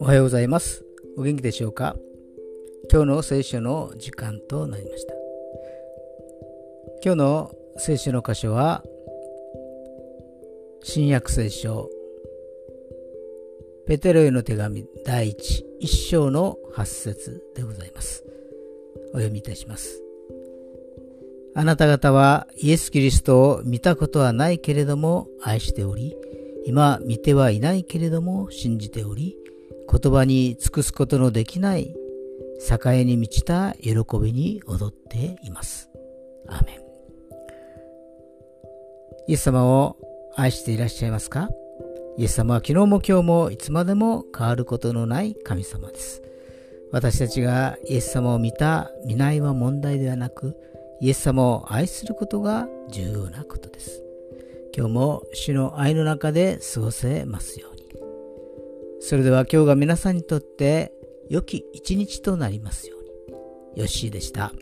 おはようございます。お元気でしょうか？今日の聖書の時間となりました。今日の聖書の箇所は、新約聖書、ペテロへの手紙第一一章の八節でございます。お読みいたします。あなた方はイエス・キリストを見たことはないけれども愛しており、今見てはいないけれども信じており、言葉に尽くすことのできない栄に満ちた喜びに踊っています。アメン。イエス様を愛していらっしゃいますか？イエス様は昨日も今日もいつまでも変わることのない神様です。私たちがイエス様を見た、見ないは問題ではなく、イエス様を愛することが重要なことです。今日も主の愛の中で過ごせますように。それでは今日が皆さんにとって良き一日となりますように。よッしーでした。